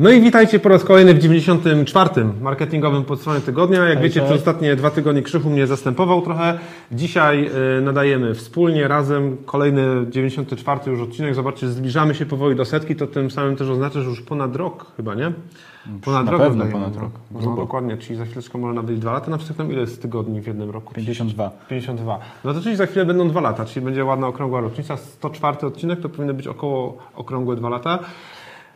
No i witajcie po raz kolejny w 94. marketingowym podstronie tygodnia. Jak wiecie, przez ostatnie dwa tygodnie Krzychu mnie zastępował trochę. Dzisiaj y, nadajemy wspólnie, razem, kolejny 94 już odcinek. Zobaczcie, zbliżamy się powoli do setki, to tym samym też oznacza, że już ponad rok chyba, nie? Ponad Na rok pewno ponad no. rok. No, Grubo. dokładnie, czyli za chwileczkę może nadejść dwa lata. Na przykład ile jest tygodni w jednym roku? 52. 52. No to czyli za chwilę będą dwa lata, czyli będzie ładna okrągła rocznica. 104 odcinek to powinno być około okrągłe dwa lata.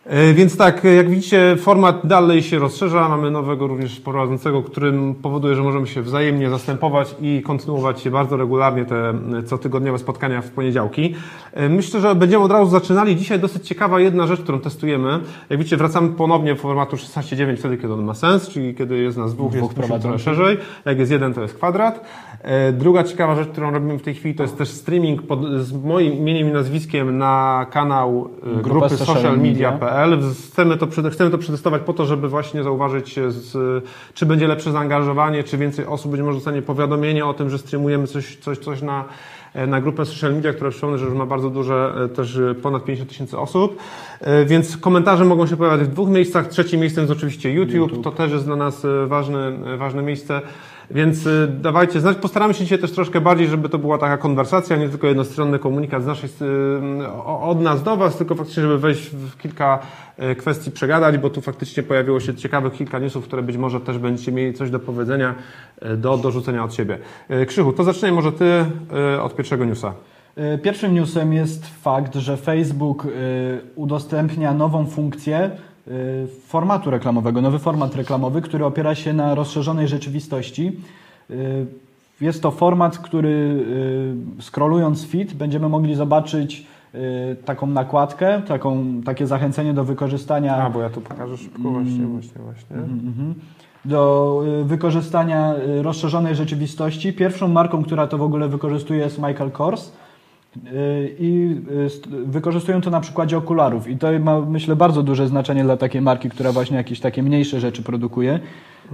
E, Więc tak, jak widzicie, format dalej się rozszerza. Mamy nowego również prowadzącego, którym powoduje, że możemy się wzajemnie zastępować i kontynuować bardzo regularnie te e, cotygodniowe spotkania w poniedziałki. E, Myślę, że będziemy od razu zaczynali. Dzisiaj dosyć ciekawa jedna rzecz, którą testujemy. Jak widzicie, wracamy ponownie do formatu 16.9 wtedy, kiedy on ma sens, czyli kiedy jest nas dwóch, Dwóch jest trochę szerzej. Jak jest jeden, to jest kwadrat. E, Druga ciekawa rzecz, którą robimy w tej chwili, to jest też streaming pod, z moim imieniem i nazwiskiem na kanał e, Grupę grupy social socialmedia.pl. Chcemy to, chcemy to przetestować po to, żeby właśnie zauważyć, e, z, czy będzie lepsze zaangażowanie, czy więcej osób być może dostanie powiadomienie o tym, że streamujemy coś, coś, coś na, e, na grupę social media, która przypomnę, że już ma bardzo duże, e, też ponad 50 tysięcy osób. Więc komentarze mogą się pojawiać w dwóch miejscach. Trzecim miejscem jest oczywiście YouTube. To też jest dla nas ważne, ważne miejsce. Więc y, dawajcie znać. Postaramy się dzisiaj też troszkę bardziej, żeby to była taka konwersacja, nie tylko jednostronny komunikat z naszej, y, od nas do Was, tylko faktycznie, żeby wejść w kilka y, kwestii przegadać, bo tu faktycznie pojawiło się ciekawych kilka newsów, które być może też będziecie mieli coś do powiedzenia, do dorzucenia od siebie. Krzychu, to zacznij może Ty od pierwszego newsa. Pierwszym newsem jest fakt, że Facebook udostępnia nową funkcję formatu reklamowego, nowy format reklamowy, który opiera się na rozszerzonej rzeczywistości. Y, Jest to format, który y, scrollując feed będziemy mogli zobaczyć y, taką nakładkę, taką, takie zachęcenie do wykorzystania A, bo ja tu pokażę szybko, właśnie, właśnie, właśnie. Mhm. do y, wykorzystania y, rozszerzonej rzeczywistości. Pierwszą marką, która to w ogóle wykorzystuje jest Michael Kors. Y, I y, st- wykorzystują to na przykładzie okularów. I to ma, myślę, bardzo duże znaczenie dla takiej marki, która właśnie jakieś takie mniejsze rzeczy produkuje.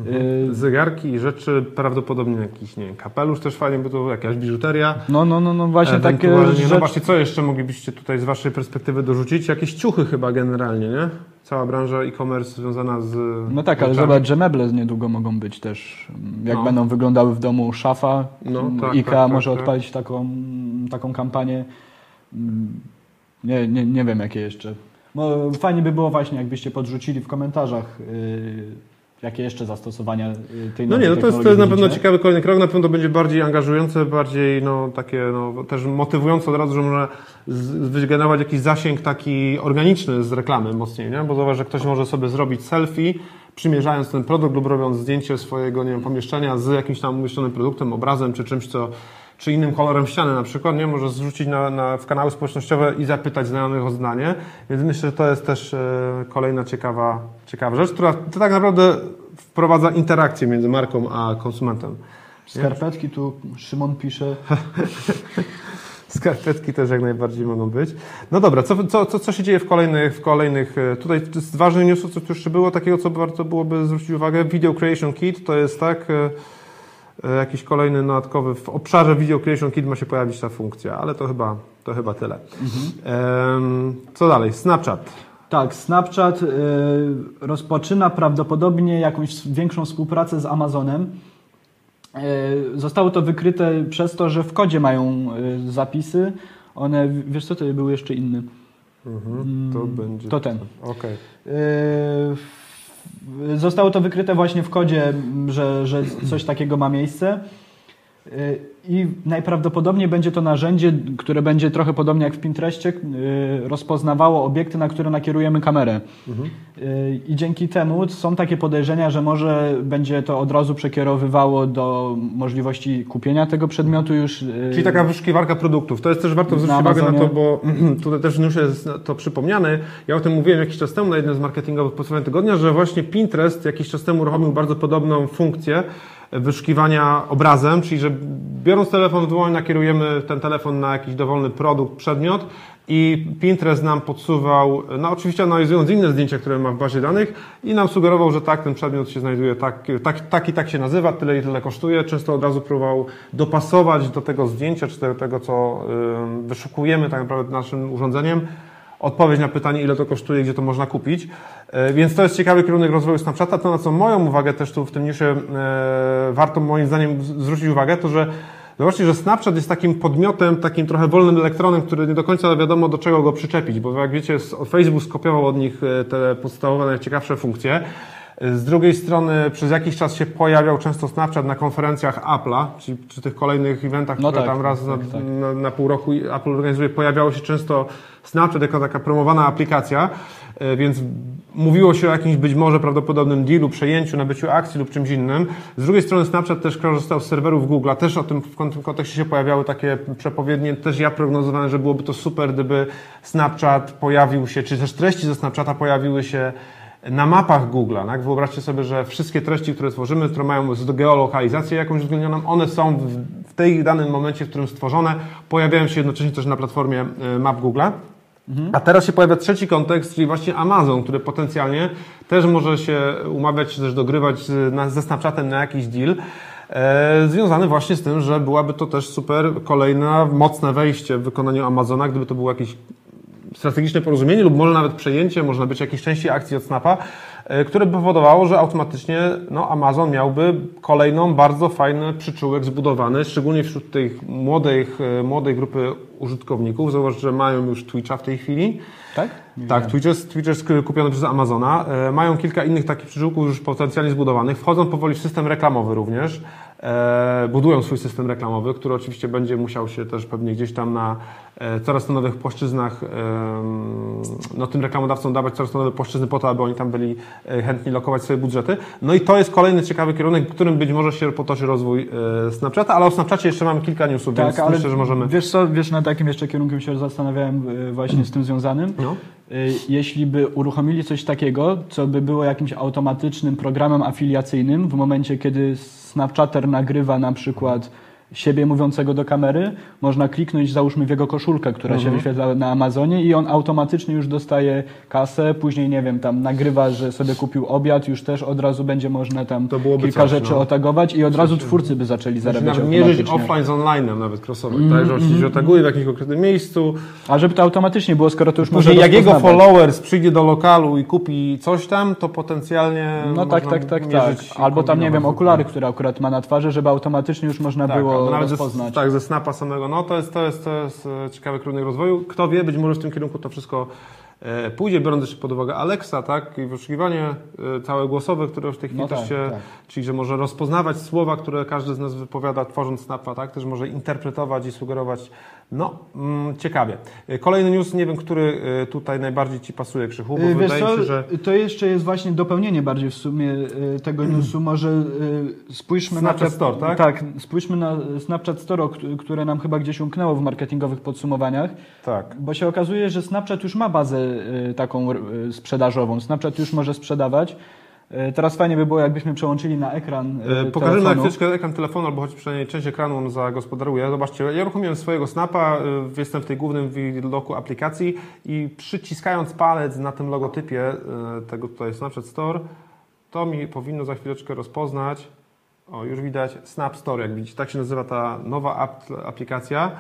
Y, Zegarki i rzeczy, prawdopodobnie jakiś, nie wiem, kapelusz też fajnie, bo to jakaś biżuteria. No, no, no, no właśnie takie. No właśnie, co jeszcze moglibyście tutaj z Waszej perspektywy dorzucić? Jakieś ciuchy chyba generalnie, nie? Cała branża e-commerce związana z... No tak, ale zobacz, że meble niedługo mogą być też. Jak No. będą wyglądały w domu szafa, No, m, tak, IKEA tak, tak, może tak. odpalić taką, taką kampanię. Mm, Nie, nie, nie wiem jakie jeszcze. Bo fajnie by było właśnie, jakbyście podrzucili w komentarzach, yy, jakie jeszcze zastosowania yy, tej No nie, no to jest, to jest na pewno ciekawy kolejny krok, na pewno będzie bardziej angażujące, bardziej no, takie no, też motywujące od razu, że można wygenerować jakiś zasięg taki organiczny z reklamy mocniej, nie? Bo zauważ, że ktoś może sobie zrobić selfie, przymierzając ten produkt lub robiąc zdjęcie swojego, nie wiem, pomieszczenia z jakimś tam umieszczonym produktem, obrazem czy czymś, co czy innym kolorem ściany na przykład, nie? Może zrzucić na, na, w kanały społecznościowe i zapytać znajomych o zdanie. Więc myślę, że to jest też e, kolejna ciekawa, ciekawa rzecz, która to tak naprawdę wprowadza interakcję między marką a konsumentem. Skarpetki tu Szymon pisze. Skarpetki też jak najbardziej mogą być. No dobra, co, co, co, się dzieje w kolejnych, w kolejnych e, tutaj z ważnych newsów, co tu jeszcze było, takiego, co warto byłoby zwrócić uwagę, Video Creation Kit, to jest tak, e, jakiś kolejny dodatkowy, w obszarze Video Creation Kit ma się pojawić ta funkcja, ale to chyba, to chyba tyle. Em, co dalej? Snapchat. Tak, Snapchat y, rozpoczyna prawdopodobnie jakąś większą współpracę z Amazonem. Y, zostało to wykryte przez to, że w kodzie mają zapisy. One, wiesz co, to był jeszcze inny. Mhm, to będzie... to ten. Okej. Y, Zostało to wykryte właśnie w kodzie, że, że coś takiego ma miejsce. I najprawdopodobniej będzie to narzędzie, które będzie trochę podobnie jak w Pinterestie, y, rozpoznawało obiekty, na które nakierujemy kamerę. Y, I dzięki temu są takie podejrzenia, że może będzie to od razu przekierowywało do możliwości kupienia tego przedmiotu już. y, Czyli taka wyszukiwarka produktów. To jest też warto zwrócić uwagę na to, bo tutaj też już jest to przypomniane. Ja o tym mówiłem jakiś czas temu na jednym z marketingowych podsumowań tygodnia, że właśnie Pinterest jakiś czas temu uruchomił bardzo podobną funkcję wyszukiwania obrazem, czyli że biorąc telefon w dłoń nakierujemy ten telefon na jakiś dowolny produkt, przedmiot i Pinterest nam podsuwał, no oczywiście analizując inne zdjęcia, które ma w bazie danych i nam sugerował, że tak, ten przedmiot się znajduje, tak, tak, tak i tak się nazywa, tyle i tyle kosztuje. Często od razu próbował dopasować do tego zdjęcia, czy do tego, co wyszukujemy tak naprawdę naszym urządzeniem, odpowiedź na pytanie, ile to kosztuje, gdzie to można kupić. E, Więc to jest ciekawy kierunek rozwoju Snapchata. To, na co moją uwagę też tu w tym newsie e, warto moim zdaniem zwrócić uwagę, to że Zobaczcie, że Snapchat jest takim podmiotem, takim trochę wolnym elektronem, który nie do końca wiadomo do czego go przyczepić, bo jak wiecie, Facebook skopiował od nich e, te podstawowe, najciekawsze funkcje. Z drugiej strony przez jakiś czas się pojawiał często Snapchat na konferencjach Apple'a, czy, czy tych kolejnych eventach, No które tak, tam raz tak, na, tak. Na, na pół roku Apple organizuje, pojawiało się często Snapchat jako taka promowana aplikacja, e, więc mówiło się o jakimś być może prawdopodobnym dealu, przejęciu, nabyciu akcji lub czymś innym. Z drugiej strony Snapchat też korzystał z serwerów Google'a, też o tym w tym kontekście się pojawiały takie przepowiednie, też ja prognozowałem, że byłoby to super, gdyby Snapchat pojawił się, czy też treści ze Snapchata pojawiły się na mapach Google'a. Tak? Wyobraźcie sobie, że wszystkie treści, które tworzymy, które mają geolokalizację jakąś uwzględnioną, one są w, tej danym momencie, w którym stworzone, pojawiają się jednocześnie też na platformie e, map Google'a. A teraz się pojawia trzeci kontekst, czyli właśnie Amazon, który potencjalnie też może się umawiać, czy też dogrywać ze Snapchatem na jakiś deal. E, związany właśnie z tym, że byłaby to też super kolejne mocne wejście w wykonaniu Amazona, gdyby to było jakieś strategiczne porozumienie lub może nawet przejęcie, można być jakieś części akcji od Snapa, e, które by powodowało, że automatycznie no, Amazon miałby kolejną bardzo fajny przyczółek zbudowany, szczególnie wśród tej młodej, e, młodej grupy użytkowników. Zauważ, że mają już Twitcha w tej chwili. Tak? Nie Tak. Twitch jest, Twitch jest kupiony przez Amazona. E, mają kilka innych takich przyczółków już potencjalnie zbudowanych. Wchodzą powoli w system reklamowy również. E, budują swój system reklamowy, który oczywiście będzie musiał się też pewnie gdzieś tam na e, coraz to nowych płaszczyznach, no tym reklamodawcom dawać coraz to nowe płaszczyzny po to, aby oni tam byli e, chętni lokować swoje budżety. No i to jest kolejny ciekawy kierunek, w którym być może się potoczy rozwój Snapchata, ale o Snapchacie jeszcze mamy kilka newsów, więc Tak, ale myślę, że możemy... wiesz co, wiesz nad jakim jeszcze kierunkiem się zastanawiałem właśnie z tym związanym? No. Jeśli by uruchomili coś takiego, co by było jakimś automatycznym programem afiliacyjnym w momencie, kiedy Snapchatter nagrywa na przykład siebie mówiącego do kamery, można kliknąć załóżmy w jego koszulkę, która Mhm. się wyświetla na Amazonie i on automatycznie już dostaje kasę, później nie wiem, tam nagrywa, że sobie kupił obiad, już też od razu będzie można tam kilka coś, rzeczy no. otagować i od razu twórcy by zaczęli Można zarabiać nawet mierzyć offline z online'em, nawet crossover, tak, że oczywiście otaguje w jakimś konkretnym miejscu. A żeby to automatycznie było, skoro to już może jak jego followers przyjdzie do lokalu i kupi coś tam, to potencjalnie No tak, tak, tak, tak. Albo tam, nie wiem, okulary, które akurat ma na twarzy, żeby automatycznie już można Tak, było albo nawet rozpoznać. Ze, tak, ze snapa samego. No to jest, to jest, to jest e, ciekawy kierunek rozwoju. Kto wie, być może w tym kierunku to wszystko pójdzie, biorąc jeszcze pod uwagę Alexa, tak, i wyszukiwanie e, całe głosowe, które w tej chwili No też tak, się, tak. czyli że może rozpoznawać słowa, które każdy z nas wypowiada tworząc snapa, tak, też może interpretować i sugerować. No, mm, ciekawie. E, Kolejny news, nie wiem, który e, tutaj najbardziej Ci pasuje, Krzychu, bo Wiesz wydaje co, się, że... to jeszcze jest właśnie dopełnienie bardziej w sumie tego newsu. Może spójrzmy Snapchat na te, Store, tak? Tak, spójrzmy na Snapchat Store, które nam chyba gdzieś umknęło w marketingowych podsumowaniach, Tak. bo się okazuje, że Snapchat już ma bazę yy, taką yy, sprzedażową. Snapchat już może sprzedawać. Yy, Teraz fajnie by było, jakbyśmy przełączyli na ekran E, Pokażemy na chwileczkę ekran telefonu, albo choć przynajmniej część ekranu on zagospodaruje. Zobaczcie, ja uruchomiłem swojego snapa, jestem w tej głównym widoku aplikacji i przyciskając palec na tym logotypie tego tutaj Snapchat Store, to mi powinno za chwileczkę rozpoznać. O, już widać Snap Store, jak widzicie. Tak się nazywa ta nowa ap aplikacja,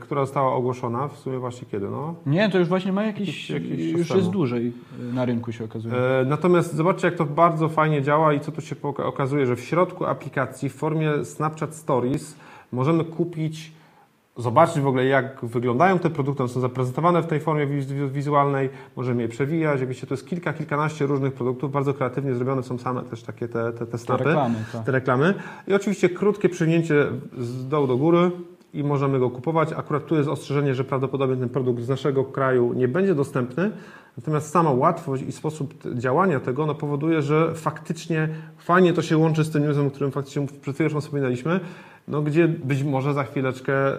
która została ogłoszona. W sumie właśnie kiedy? No, Nie, to już właśnie ma jakiś, Jakiś- jakiś już jest dłużej na rynku się okazuje. E, Natomiast zobaczcie, jak to bardzo fajnie działa i co tu się okazuje, że w środku aplikacji w formie Snapchat Stories możemy kupić, zobaczyć w ogóle, jak wyglądają te produkty, one są zaprezentowane w tej formie wiz- wizualnej, możemy je przewijać. Widzicie, to jest kilka, kilkanaście różnych produktów, bardzo kreatywnie zrobione są same też takie te, te, te Te snapy reklamy, tak. te reklamy. I oczywiście krótkie przywinięcie z dołu do góry i możemy go kupować. Akurat tu jest ostrzeżenie, że prawdopodobnie ten produkt z naszego kraju nie będzie dostępny. Natomiast sama łatwość i sposób działania tego no, powoduje, że faktycznie fajnie to się łączy z tym newsem, o którym faktycznie przed chwilą wspominaliśmy, no, gdzie być może za chwileczkę e,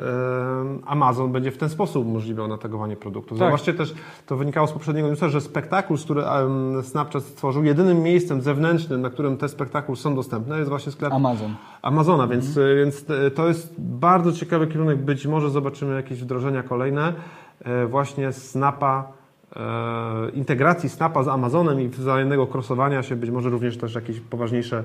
Amazon będzie w ten sposób umożliwiał natagowanie produktów. Tak. Zobaczcie też, to wynikało z poprzedniego newsa, że spektakuls, który Snapchat stworzył, jedynym miejscem zewnętrznym, na którym te spektakuły są dostępne, jest właśnie sklep Amazon. Amazona, więc, więc e, to jest bardzo ciekawy kierunek. Być może zobaczymy jakieś wdrożenia kolejne e, właśnie Snapa, e, integracji Snapa z Amazonem i wzajemnego crossowania się, być może również też jakieś poważniejsze e,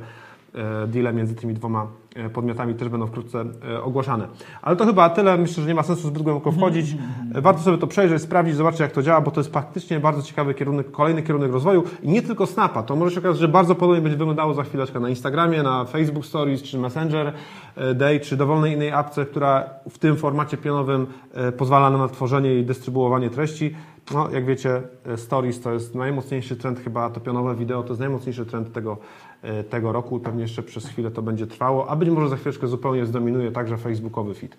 deale między tymi dwoma e, podmiotami też będą wkrótce e, ogłaszane. Ale to chyba tyle. Myślę, że nie ma sensu zbyt głęboko wchodzić. E, Warto sobie to przejrzeć, sprawdzić, zobaczyć jak to działa, bo to jest faktycznie bardzo ciekawy kierunek, kolejny kierunek rozwoju i nie tylko Snapa. To może się okazać, że bardzo podobnie będzie wyglądało za chwileczkę na Instagramie, na Facebook Stories, czy Messenger e, Day, czy dowolnej innej apce, która w tym formacie pionowym e, pozwala nam na tworzenie i dystrybuowanie treści. No, jak wiecie, e, Stories to jest najmocniejszy trend, chyba to pionowe wideo to jest najmocniejszy trend tego, e, tego roku. Pewnie jeszcze przez chwilę to będzie trwało, a być może za chwileczkę zupełnie zdominuje także facebookowy feed.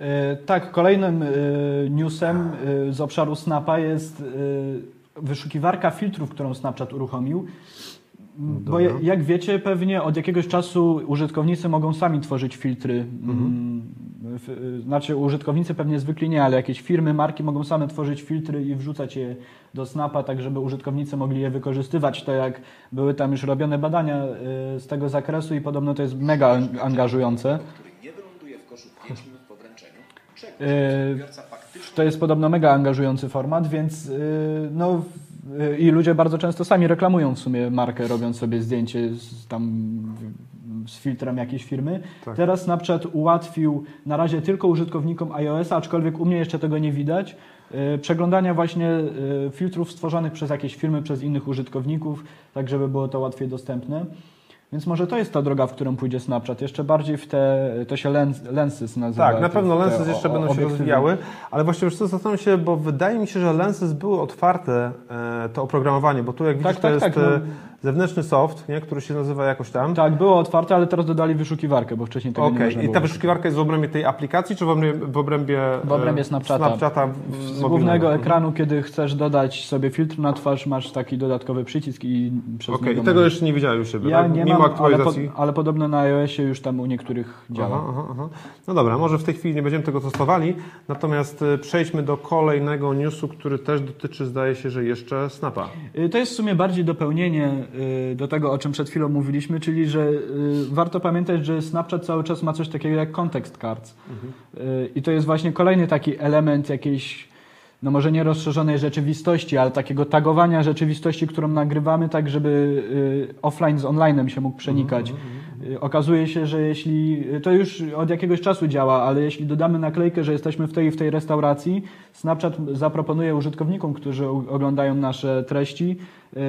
E, Tak, kolejnym e, newsem e, z obszaru Snapa jest e, wyszukiwarka filtrów, którą Snapchat uruchomił. Bo Dobra. je- jak wiecie, pewnie od jakiegoś czasu użytkownicy mogą sami tworzyć filtry. Mm, w- Znaczy, użytkownicy pewnie zwykli nie, ale jakieś firmy, marki mogą same tworzyć filtry i wrzucać je do Snapa, tak żeby użytkownicy mogli je wykorzystywać. To jak były tam już robione badania e, z tego zakresu i podobno to jest mega an- angażujące. który nie wyląduje w koszu 5 minut po wręczeniu, czego przedsiębiorca faktycznie To jest podobno mega angażujący format, więc no i ludzie bardzo często sami reklamują w sumie markę, robiąc sobie zdjęcie z, tam z filtrem jakiejś firmy. Tak. Teraz Snapchat ułatwił na razie tylko użytkownikom iOS, aczkolwiek u mnie jeszcze tego nie widać. yy, Przeglądania właśnie yy, filtrów stworzonych przez jakieś firmy, przez innych użytkowników, tak żeby było to łatwiej dostępne. Więc może to jest ta droga, w którą pójdzie Snapchat. Jeszcze bardziej w te, to się lens, Lensys nazywa. Tak, na pewno te Lenses jeszcze o- będą się obiektywy. rozwijały, ale właśnie już co, zastanawiam się, bo wydaje mi się, że Lenses były otwarte, e, to oprogramowanie, bo tu jak widzisz, Tak, to tak, jest tak, no. Zewnętrzny soft, nie, który się nazywa jakoś tam. Tak, było otwarte, ale teraz dodali wyszukiwarkę, bo wcześniej tego nie Okej, można i było ta wyszukiwarka jest w obrębie tej aplikacji, czy w obrębie, w obrębie, W obrębie e, Snapchata. Snapchata Z głównego Mhm. ekranu, kiedy chcesz dodać sobie filtr na twarz, masz taki dodatkowy przycisk i przez Okej, niego i tego możesz- jeszcze nie widziałem u siebie, Ja tak? nie mimo mam, ale, po, aktualizacji. ale podobno na iOSie już tam u niektórych działa. Aha, aha, aha. No dobra, może w tej chwili nie będziemy tego testowali, natomiast e, przejdźmy do kolejnego newsu, który też dotyczy, zdaje się, że jeszcze Snapa. Y, To jest w sumie bardziej dopełnienie y, do tego, o czym przed chwilą mówiliśmy, czyli że y, warto pamiętać, że Snapchat cały czas ma coś takiego jak context cards. Y, I to jest właśnie kolejny taki element jakiejś, no może nie rozszerzonej rzeczywistości, ale takiego tagowania rzeczywistości, którą nagrywamy, tak żeby y, offline z onlinem się mógł przenikać. Y, Okazuje się, że jeśli, to już od jakiegoś czasu działa, ale jeśli dodamy naklejkę, że jesteśmy w tej i w tej restauracji, Snapchat zaproponuje użytkownikom, którzy oglądają nasze treści, y,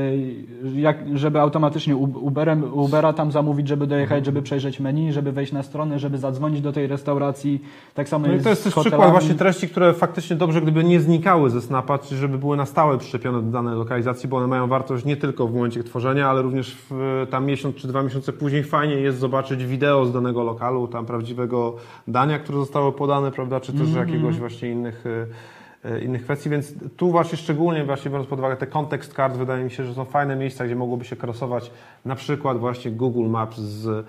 jak, żeby automatycznie Uberem, Ubera tam zamówić, żeby dojechać, żeby przejrzeć menu, żeby wejść na stronę, żeby zadzwonić do tej restauracji. Tak samo No i jest to jest też przykład właśnie treści, które faktycznie dobrze, gdyby nie znikały ze Snapa, czy żeby były na stałe przyczepione do danej lokalizacji, bo one mają wartość nie tylko w momencie tworzenia, ale również w, tam miesiąc czy dwa miesiące później fajnie jest zobaczyć wideo z danego lokalu, tam prawdziwego dania, które zostało podane, prawda, czy też jakiegoś właśnie innych y, y, innych kwestii, więc tu właśnie szczególnie właśnie biorąc pod uwagę te context card, wydaje mi się, że są fajne miejsca, gdzie mogłoby się krosować na przykład właśnie Google Maps z,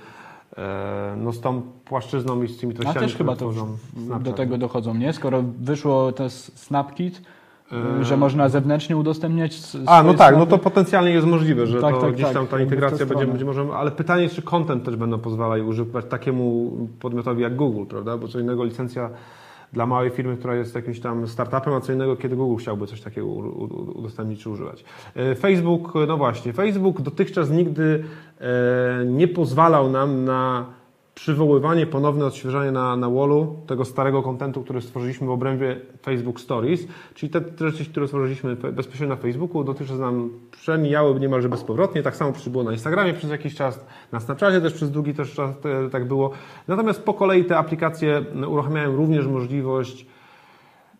e, no, z tą płaszczyzną i z tymi A treściami, też chyba to do tego dochodzą, nie? Skoro wyszło to SnapKit. Że można zewnętrznie udostępniać A, no tak, no snapy. to potencjalnie jest możliwe, że Tak, to tak, gdzieś tak, tam ta integracja będzie, będzie może, ale pytanie, czy content też będą pozwalać używać takiemu podmiotowi jak Google, prawda? Bo co innego licencja dla małej firmy, która jest jakimś tam startupem, a co innego, kiedy Google chciałby coś takiego udostępnić czy używać. E, Facebook, no właśnie, Facebook dotychczas nigdy e, nie pozwalał nam na przywoływanie, ponowne odświeżanie na, na wallu tego starego kontentu, który stworzyliśmy w obrębie Facebook Stories, czyli te treści, które stworzyliśmy bezpośrednio na Facebooku, dotychczas nam przemijały niemalże bezpowrotnie. Tak samo było na Instagramie przez jakiś czas, na Snapchacie też przez długi też czas e, tak było. Natomiast po kolei te aplikacje uruchamiają również możliwość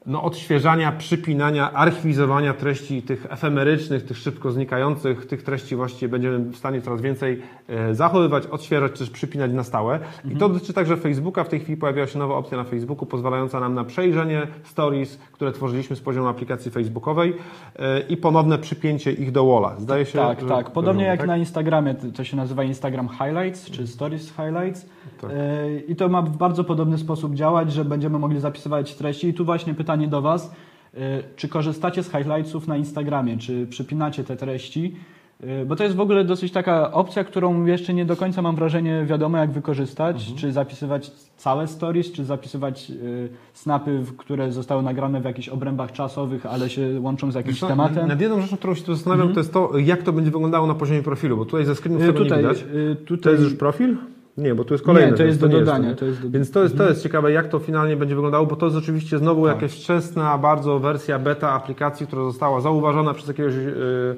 no, odświeżania, przypinania, archiwizowania treści tych efemerycznych, tych szybko znikających, tych treści właściwie będziemy w stanie coraz więcej e, zachowywać, odświeżać, czy też przypinać na stałe. I to dotyczy także Facebooka. W tej chwili pojawiła się nowa opcja na Facebooku, pozwalająca nam na przejrzenie stories, które tworzyliśmy z poziomu aplikacji facebookowej e, i ponowne przypięcie ich do walla. Zdaje się, Tak, że- tak. Podobnie jak tak? na Instagramie, to to się nazywa Instagram Highlights, czy Stories Highlights. Tak. E, I to ma w bardzo podobny sposób działać, że będziemy mogli zapisywać treści. I tu właśnie pytanie do Was. E, Czy korzystacie z highlightsów na Instagramie? Czy przypinacie te treści? Y, Bo to jest w ogóle dosyć taka opcja, którą jeszcze nie do końca mam wrażenie wiadomo jak wykorzystać. Mhm. Czy zapisywać całe stories, czy zapisywać y, snapy, które zostały nagrane w jakichś obrębach czasowych, ale się łączą z jakimś co, tematem. Nad jedną rzeczą, którą się tu zastanawiam, to jest to, jak to będzie wyglądało na poziomie profilu, bo tutaj ze screenów Y, tego tutaj, nie widać. y, To tutaj jest już profil? Nie, bo tu jest kolejny. Nie, to jest do dodania, to jest do- Więc to jest, to jest ciekawe, jak to finalnie będzie wyglądało, bo to jest oczywiście znowu jakaś wczesna bardzo wersja beta aplikacji, która została zauważona przez jakiegoś y,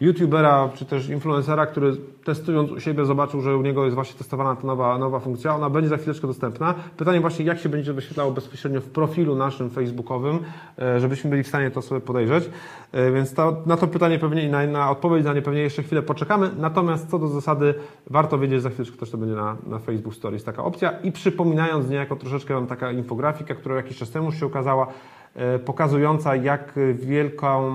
youtubera czy też influencera, który testując u siebie zobaczył, że u niego jest właśnie testowana ta nowa, nowa funkcja. Ona będzie za chwileczkę dostępna. Pytanie właśnie, jak się będzie wyświetlało bezpośrednio w profilu naszym facebookowym, e, żebyśmy byli w stanie to sobie podejrzeć. E, Więc to, na to pytanie pewnie i na, na odpowiedź na nie pewnie jeszcze chwilę poczekamy. Natomiast co do zasady, warto wiedzieć, za chwileczkę też to będzie na, na Facebook Stories taka opcja. I przypominając niejako troszeczkę mam taka infografika, która jakiś czas temu się ukazała, pokazująca jak wielką,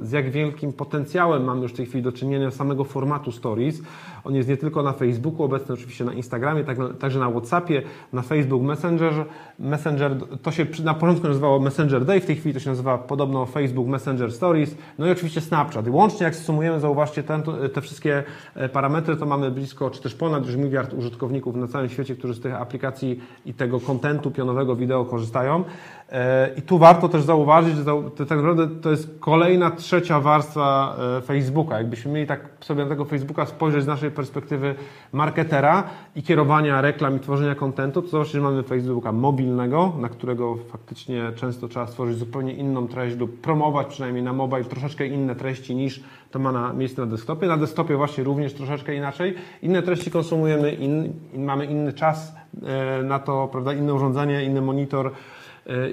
z jak wielkim potencjałem mamy już w tej chwili do czynienia samego formatu Stories. On jest nie tylko na Facebooku, obecny oczywiście na Instagramie, tak, także na Whatsappie, na Facebook Messenger. Messenger to się na początku nazywało Messenger Day, w tej chwili to się nazywa podobno Facebook Messenger Stories, no i oczywiście Snapchat. I łącznie jak sumujemy, zauważcie ten, te wszystkie e, parametry, to mamy blisko, czy też ponad już miliard użytkowników na całym świecie, którzy z tych aplikacji i tego kontentu pionowego wideo korzystają. E, I tu warto też zauważyć, że to tak naprawdę to jest kolejna trzecia warstwa e, Facebooka. Jakbyśmy mieli tak sobie na tego Facebooka spojrzeć z naszej perspektywy marketera i kierowania reklam i tworzenia kontentu, to zobaczcie, że mamy Facebooka mobilnego, na którego faktycznie często trzeba stworzyć zupełnie inną treść lub promować przynajmniej na mobile troszeczkę inne treści niż to ma na, miejsce na desktopie. Na desktopie właśnie również troszeczkę inaczej. Inne treści konsumujemy, in, mamy inny czas e, na to, prawda, inne urządzenie, inny monitor,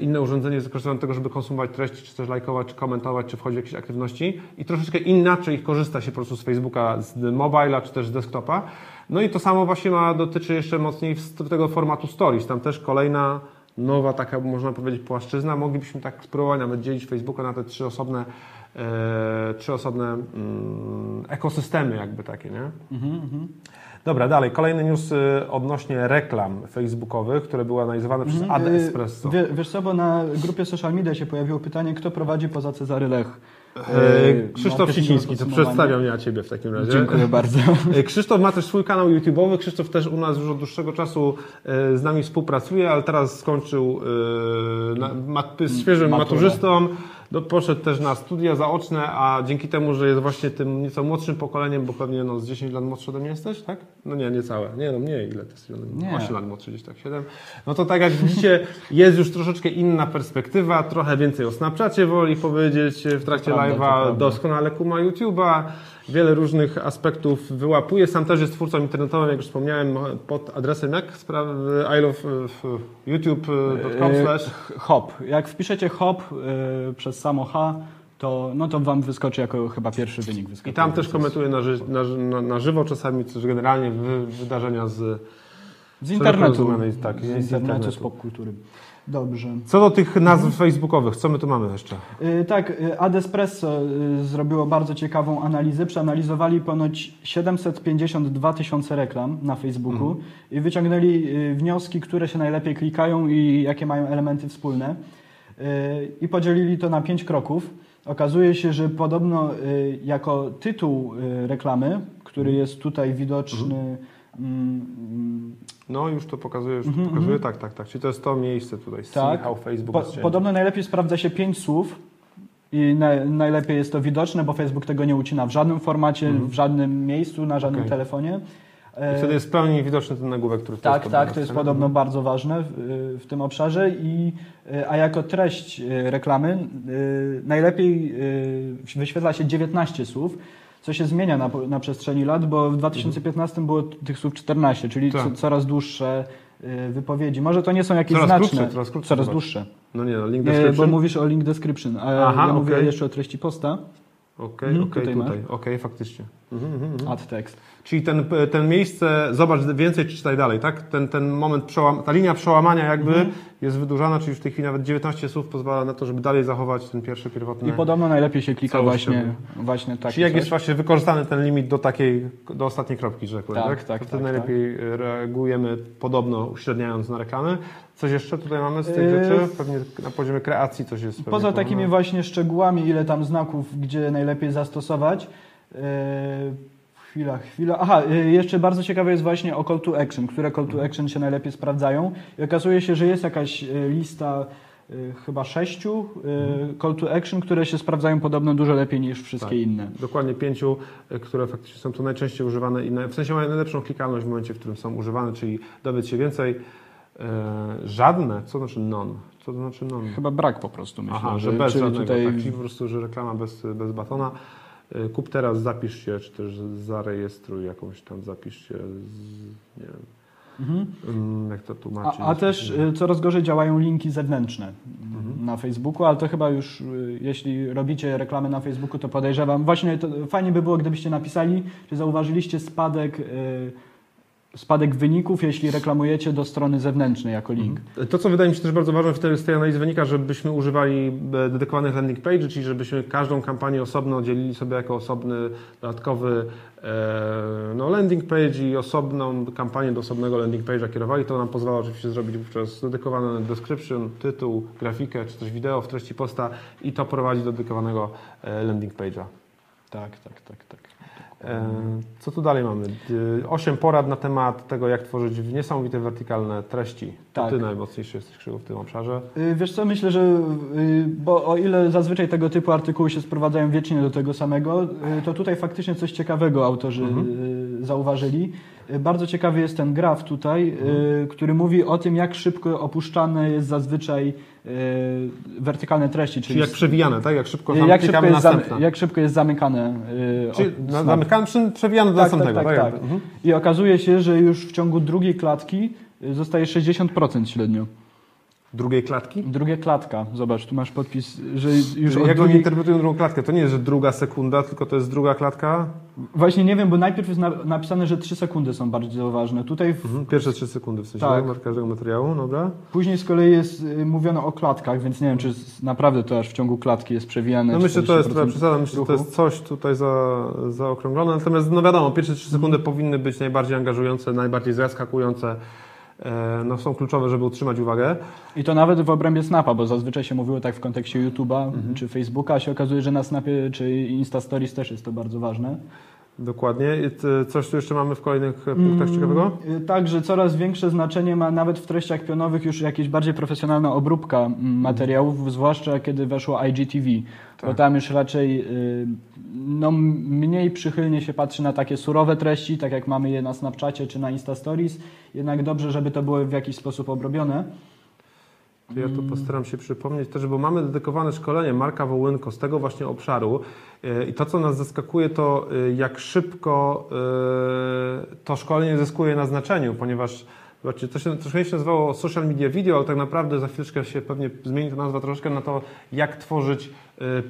inne urządzenie jest do tego, żeby konsumować treści, czy też lajkować, czy komentować, czy wchodzić w jakieś aktywności i troszeczkę inaczej korzysta się po prostu z Facebooka, z mobile'a, czy też z desktopa. No i to samo właśnie ma, dotyczy jeszcze mocniej tego formatu stories. Tam też kolejna nowa taka, można powiedzieć, płaszczyzna. Moglibyśmy tak spróbować nawet dzielić Facebooka na te trzy osobne, e, trzy osobne mm, ekosystemy jakby takie, nie? Dobra, dalej. Kolejny news y, odnośnie reklam facebookowych, które były analizowane przez Ad Y, Espresso. Wie, wiesz co, bo na grupie social media się pojawiło pytanie, kto prowadzi poza Cezary Lech? Y, Krzysztof marketingowe Siciński, to przedstawiam ja Ciebie w takim razie. Dziękuję bardzo. Krzysztof ma też swój kanał YouTube'owy. Krzysztof też u nas już od dłuższego czasu z nami współpracuje, ale teraz skończył na, ma, z świeżym Maturę. maturzystą. Do, poszedł też na studia zaoczne, a dzięki temu, że jest właśnie tym nieco młodszym pokoleniem, bo pewnie no, z 10 lat młodszy ode mnie jesteś, tak? No nie, niecałe. Nie, no mniej. Ile to jest? Nie. 8 lat młodszy, gdzieś tak 7. No to tak jak widzicie, jest już troszeczkę inna perspektywa, trochę więcej o Snapchacie woli powiedzieć w trakcie live'a, doskonale kuma YouTube'a, wiele różnych aspektów wyłapuje. Sam też jest twórcą internetowym, jak już wspomniałem, pod adresem jak? Sprawy I love e, youtube.com Y, slash Hop. Jak wpiszecie hop y, przez samo H, to, no to wam wyskoczy jako chyba pierwszy wynik. I tam też komentuję na, ży, na, na, żywo czasami, też generalnie wy, wydarzenia z... Z internetu. rozumianej, tak, z, z internetu, internetu. z popkultury. Dobrze. Co do tych nazw facebookowych, co my tu mamy jeszcze? Y, Tak, y, Adespresso y, zrobiło bardzo ciekawą analizę. Przeanalizowali ponoć 752 tysiące reklam na Facebooku i wyciągnęli y, wnioski, które się najlepiej klikają i jakie mają elementy wspólne. Y, I podzielili to na pięć kroków. Okazuje się, że podobno y, jako tytuł reklamy, który jest tutaj widoczny. mm, mm, No już to pokazuje, już to pokazuje, tak, tak, tak. Czyli to jest to miejsce tutaj, see Tak. how Facebook Po, podobno najlepiej sprawdza się pięć słów i na, najlepiej jest to widoczne, bo Facebook tego nie ucina w żadnym formacie, w żadnym miejscu, na żadnym Mhm. Okej. telefonie. I wtedy jest w pełni widoczny ten nagłówek, który Tak, jest tak, to jest podobno stronie. bardzo ważne w, w tym obszarze. I, a jako treść e, reklamy e, najlepiej e, wyświetla się 19 słów, co się zmienia na, na przestrzeni lat, bo w 2015 było tych słów 14, czyli Tak. co, coraz dłuższe e, wypowiedzi. Może to nie są jakieś Coraz znaczne, krótsze, coraz krótsze coraz dłuższe. No nie, no, link bo description. mówisz o link description, a Aha, ja mówię okej. jeszcze o treści posta, Okej, Mhm, okej, tutaj tutaj, masz. okej, faktycznie. Ad tekst. Czyli ten, ten miejsce, zobacz więcej, czy czytaj dalej, tak? Ten, ten moment, przełam, ta linia przełamania jakby Mhm. jest wydłużana, czyli już w tej chwili nawet 19 słów pozwala na to, żeby dalej zachować ten pierwszy, pierwotny... I podobno najlepiej się klika właśnie, właśnie tak. Czyli jak jest właśnie wykorzystany ten limit do takiej, do ostatniej kropki, że rzekłem, Tak, tak? tak, to wtedy tak, najlepiej reagujemy podobno, uśredniając na reklamy. Coś jeszcze tutaj mamy z tych Yy, rzeczy? Pewnie na poziomie kreacji coś jest. Poza podobne. takimi właśnie szczegółami, ile tam znaków, gdzie najlepiej zastosować, chwila, chwila. Aha, e, jeszcze bardzo ciekawe jest właśnie o call to action, które call to action się najlepiej sprawdzają. I okazuje się, że jest jakaś e, lista e, chyba sześciu e, call to action, które się sprawdzają podobno dużo lepiej niż wszystkie Tak. inne. Dokładnie pięciu, które faktycznie są tu najczęściej używane i w sensie mają najlepszą klikalność w momencie, w którym są używane, czyli dowiedz się więcej. E, żadne, co znaczy non? Co to znaczy non? Chyba brak po prostu, myślę. Aha, że że, bez czyli żadnego, tutaj tak, czyli po prostu, że reklama bez, bez batona. Y, Kup teraz, zapisz się, czy też zarejestruj jakąś tam, zapisz się, z, nie wiem, Mhm. mm, jak to tłumaczyć. A, a też y, coraz gorzej działają linki zewnętrzne Mhm. na Facebooku, ale to chyba już, y, jeśli robicie reklamy na Facebooku, to podejrzewam. Właśnie to fajnie by było, gdybyście napisali, czy zauważyliście spadek, y, spadek wyników, jeśli reklamujecie do strony zewnętrznej jako link. To, co wydaje mi się też bardzo ważne z tej analizy wynika, żebyśmy używali e, dedykowanych landing page, czyli żebyśmy każdą kampanię osobno dzielili sobie jako osobny, dodatkowy e, no, landing page i osobną kampanię do osobnego landing page'a kierowali. To nam pozwala oczywiście zrobić wówczas dedykowany description, tytuł, grafikę czy też wideo w treści posta i to prowadzi do dedykowanego e, landing page'a. Tak, tak, tak, tak. E, Co tu dalej mamy? Osiem porad na temat tego, jak tworzyć niesamowite wertykalne treści. To Tak. Ty najmocniejszy jesteś w tym obszarze. Y, Wiesz co, myślę, że y, bo o ile zazwyczaj tego typu artykuły się sprowadzają wiecznie do tego samego, y, to tutaj faktycznie coś ciekawego autorzy y, zauważyli. Bardzo ciekawy jest ten graf tutaj, y, który mówi o tym, jak szybko opuszczane jest zazwyczaj y, wertykalne treści, czyli, Czyli jak przewijane, tak? Jak szybko jak, szybko jest następne. jak szybko jest zamykane. y, Czyli od- przy- przewijane do Tak, następnego, tak, tak? tak. Mhm. I okazuje się, że już w ciągu drugiej klatki zostaje 60% średnio. Drugiej klatki? Drugie klatka, zobacz, tu masz podpis, że już jak oni drugiej... interpretują drugą klatkę? To nie jest, że druga sekunda, tylko to jest druga klatka? Właśnie nie wiem, bo najpierw jest na, napisane, że 3 sekundy są bardzo ważne. Tutaj w, Mhm. Pierwsze trzy sekundy w sensie Tak. tak. każdego materiału, dobra? później z kolei jest y, mówiono o klatkach, więc nie wiem, czy naprawdę to aż w ciągu klatki jest przewijane. No myślę, że to jest 40% trochę przesada, myślę, że to jest coś tutaj za, zaokrąglone, natomiast no wiadomo, pierwsze trzy sekundy Mhm. powinny być najbardziej angażujące, najbardziej zaskakujące, no są kluczowe, żeby utrzymać uwagę. I to nawet w obrębie Snapa, bo zazwyczaj się mówiło tak w kontekście YouTube'a Mhm. czy Facebooka, a się okazuje, że na Snapie czy Insta Stories też jest to bardzo ważne. Dokładnie. Ty- Coś tu jeszcze mamy w kolejnych e, punktach ciekawego? Y, Tak, że coraz większe znaczenie ma nawet w treściach pionowych już jakieś bardziej profesjonalna obróbka mm, materiałów, zwłaszcza kiedy weszło IGTV. Bo Tak. tam już raczej no, mniej przychylnie się patrzy na takie surowe treści, tak jak mamy je na Snapchacie czy na Insta Stories. Jednak dobrze, żeby to było w jakiś sposób obrobione. Ja tu postaram się przypomnieć też, bo mamy dedykowane szkolenie Marka Wołynko z tego właśnie obszaru. E, i to, co nas zaskakuje, to e, jak szybko e, to szkolenie zyskuje na znaczeniu, ponieważ Zobaczcie, to się troszkę się nazywało social media video, ale tak naprawdę za chwileczkę się pewnie zmieni ta nazwa troszkę na to, jak tworzyć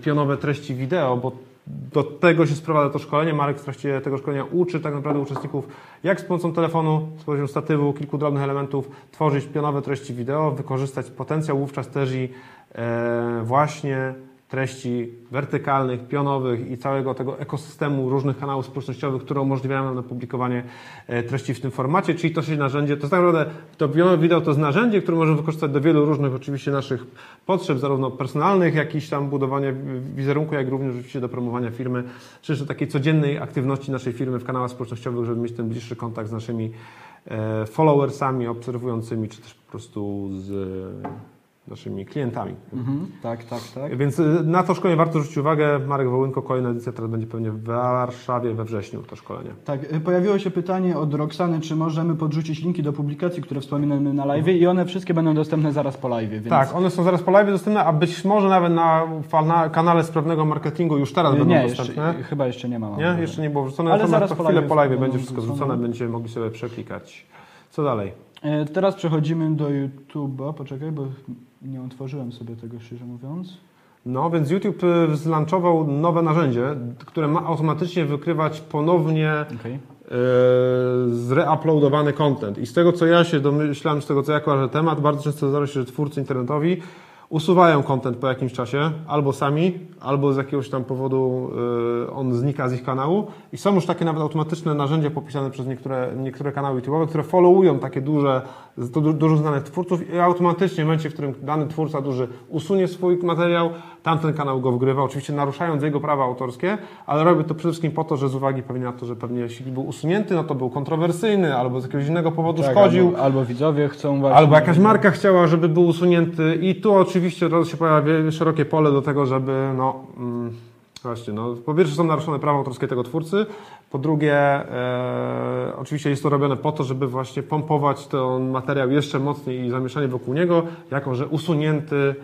pionowe treści wideo, bo do tego się sprowadza to szkolenie. Marek w trakcie tego szkolenia uczy tak naprawdę uczestników, jak z pomocą telefonu, z pomocą statywu, kilku drobnych elementów tworzyć pionowe treści wideo, wykorzystać potencjał wówczas też i e, właśnie treści wertykalnych, pionowych i całego tego ekosystemu różnych kanałów społecznościowych, które umożliwiają nam publikowanie e, treści w tym formacie, czyli to się narzędzie, to jest tak naprawdę, to pionowe wideo to jest narzędzie, które możemy wykorzystać do wielu różnych oczywiście naszych potrzeb, zarówno personalnych, jakichś tam budowania wizerunku, jak również oczywiście do promowania firmy, czy do takiej codziennej aktywności naszej firmy w kanałach społecznościowych, żeby mieć ten bliższy kontakt z naszymi e, followersami, obserwującymi, czy też po prostu z naszymi klientami. Mhm, tak, tak, tak. Więc y, na to szkolenie warto zwrócić uwagę. Marek Wołynko, kolejna edycja teraz będzie pewnie w Warszawie we wrześniu to szkolenie. Tak, y, pojawiło się pytanie od Roxany, czy możemy podrzucić linki do publikacji, które wspominamy na live i one wszystkie będą dostępne zaraz po live. Więc... Tak, one są zaraz po live dostępne, a być może nawet na fana- kanale sprawnego marketingu już teraz Y, będą nie, dostępne. jeszcze, chyba jeszcze nie ma. Nie, jeszcze nie było wrzucone, Ale zaraz po chwilę po live będzie wszystko wrzucone, będziecie mogli sobie przeklikać. Co dalej? E, Teraz przechodzimy do YouTube'a. Poczekaj, bo nie otworzyłem sobie tego szczerze mówiąc. No, więc YouTube y, zlaunchował nowe narzędzie, które ma automatycznie wykrywać ponownie Okay. e, zreuploadowany content. I z tego, co ja się domyślam, z tego, co ja kojarzę temat, bardzo często zdarza się, że twórcy internetowi usuwają content po jakimś czasie, albo sami, albo z jakiegoś tam powodu y, on znika z ich kanału i są już takie nawet automatyczne narzędzia popisane przez niektóre, niektóre kanały YouTube'owe, które followują takie duże, du- dużo znanych twórców i automatycznie w momencie, w którym dany twórca duży usunie swój materiał, tamten kanał go wgrywa, oczywiście naruszając jego prawa autorskie, ale robi to przede wszystkim po to, że z uwagi pewnie na to, że pewnie jeśli był usunięty, no to był kontrowersyjny albo z jakiegoś innego powodu Tak, szkodził. Albo, albo widzowie chcą właśnie... Albo jakaś marka chciała, żeby był usunięty i tu oczywiście od razu się pojawia szerokie pole do tego, żeby no mm, właśnie, no po pierwsze są naruszone prawa autorskie tego twórcy, po drugie e, oczywiście jest to robione po to, żeby właśnie pompować ten materiał jeszcze mocniej i zamieszanie wokół niego, jako że usunięty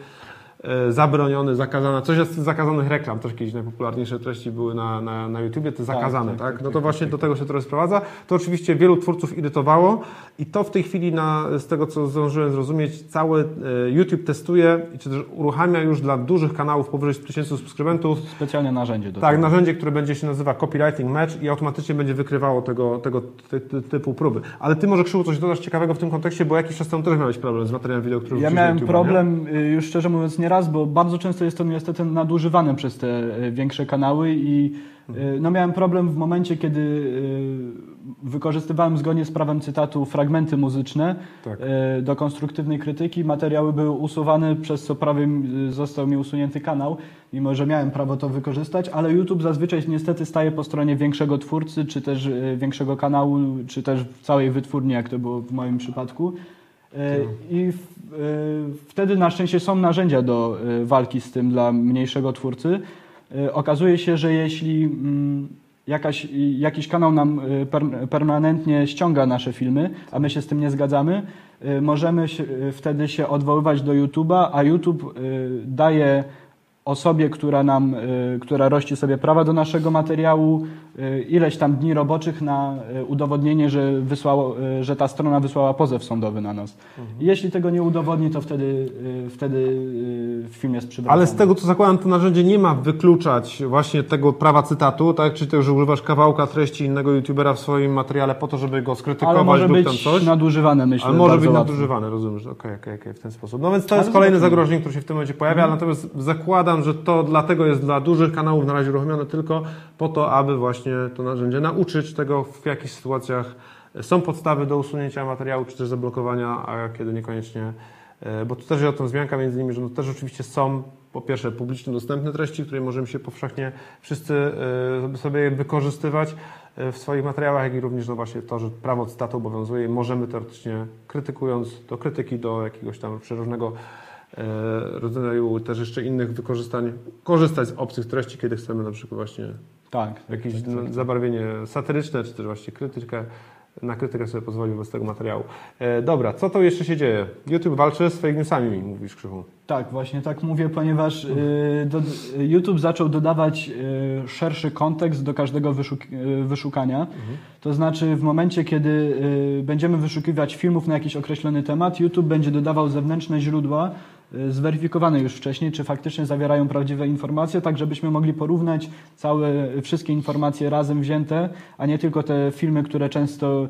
e, zabroniony, zakazana, coś jest z zakazanych reklam, też kiedyś najpopularniejsze treści były na, na, na YouTubie, te zakazane, tak, tak, tak, No to tak, właśnie do tego się trochę sprowadza. To oczywiście wielu twórców irytowało i to w tej chwili, na, z tego co zdążyłem zrozumieć, cały e, YouTube testuje, czy też uruchamia już dla dużych kanałów powyżej 100 tysięcy subskrybentów Specjalne narzędzie do tak, tego. narzędzie, które będzie się nazywa copywriting match i automatycznie będzie wykrywało tego, tego ty, ty, typu próby. Ale ty może Krzywu coś dodasz ciekawego w tym kontekście, bo jakiś czas temu też miałeś problem z materiałem wideo, który Ja miałem na YouTube'a, problem, y, już szczerze mówiąc, nie bo bardzo często jest to niestety nadużywane przez te y, większe kanały i y, no miałem problem w momencie, kiedy y, wykorzystywałem zgodnie z prawem cytatu fragmenty muzyczne Tak. do konstruktywnej krytyki. Materiały były usuwane, przez co prawie został mi usunięty kanał, mimo że miałem prawo to wykorzystać, ale YouTube zazwyczaj niestety staje po stronie większego twórcy, czy też większego kanału, czy też całej wytwórni, jak to było w moim przypadku. E, I e, wtedy na szczęście są narzędzia do e, walki z tym dla mniejszego twórcy. Okazuje się, że jeśli mm, jakaś, jakiś kanał nam per, permanentnie ściąga nasze filmy, a my się z tym nie zgadzamy, możemy się, wtedy się odwoływać do YouTube'a, a YouTube daje osobie, która nam, y, która rości sobie prawa do naszego materiału, y, ileś tam dni roboczych na y, udowodnienie, że, wysłało, że ta strona wysłała pozew sądowy na nas. I Jeśli tego nie udowodni, to wtedy, wtedy film jest przywracany. Ale z tego co zakładam, to narzędzie nie ma wykluczać właśnie tego prawa cytatu, tak? Czy też, że używasz kawałka treści innego youtubera w swoim materiale po to, żeby go skrytykować Ale może być coś. nadużywane, myślę. Ale może być nadużywane, rozumiesz? Okej, okej, okej, w ten sposób. No więc to jest zobaczymy. zagrożenie, które się w tym momencie pojawia, natomiast zakładam, że to dlatego jest dla dużych kanałów na razie uruchomione tylko po to, aby właśnie to narzędzie nauczyć tego, w jakich sytuacjach są podstawy do usunięcia materiału, czy też zablokowania, a kiedy niekoniecznie. E, Bo tu też jest o tym wzmianka między innymi, że no też oczywiście są po pierwsze publicznie dostępne treści, które możemy się powszechnie wszyscy e, sobie wykorzystywać e, w swoich materiałach, jak i również no właśnie to, że prawo cytatu obowiązuje i możemy teoretycznie krytykując do krytyki, do jakiegoś tam przeróżnego rodzaju też jeszcze innych wykorzystań, korzystać z obcych treści, kiedy chcemy na przykład właśnie Tak. jakieś no, zabarwienie satyryczne, czy też właśnie krytykę, na krytykę sobie pozwolił bez tego materiału. E, dobra, co to jeszcze się dzieje? YouTube walczy z fake newsami, mówisz Krzychu. Tak, właśnie tak mówię, ponieważ y, do, YouTube zaczął dodawać y, szerszy kontekst do każdego wyszuk, wyszukania. To znaczy, w momencie, kiedy y, będziemy wyszukiwać filmów na jakiś określony temat, YouTube będzie dodawał zewnętrzne źródła, zweryfikowane już wcześniej, czy faktycznie zawierają prawdziwe informacje, tak żebyśmy mogli porównać całe, wszystkie informacje razem wzięte, a nie tylko te filmy, które często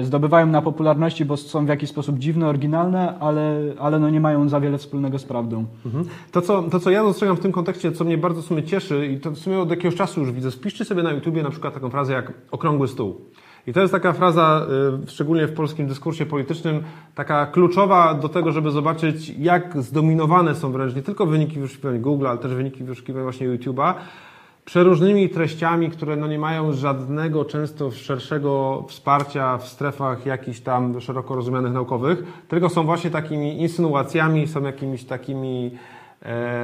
y, zdobywają na popularności, bo są w jakiś sposób dziwne, oryginalne, ale, ale no nie mają za wiele wspólnego z prawdą. Mhm. To, co, to, co ja dostrzegam w tym kontekście, co mnie bardzo w sumie cieszy i to w sumie od jakiegoś czasu już widzę, spiszcie sobie na YouTubie na przykład taką frazę jak okrągły stół. I to jest taka fraza, y, szczególnie w polskim dyskursie politycznym, taka kluczowa do tego, żeby zobaczyć, jak zdominowane są wręcz nie tylko wyniki wyszukiwań Google, ale też wyniki wyszukiwań właśnie YouTube'a, przeróżnymi treściami, które no nie mają żadnego często szerszego wsparcia w strefach jakichś tam szeroko rozumianych naukowych, tylko są właśnie takimi insynuacjami, są jakimiś takimi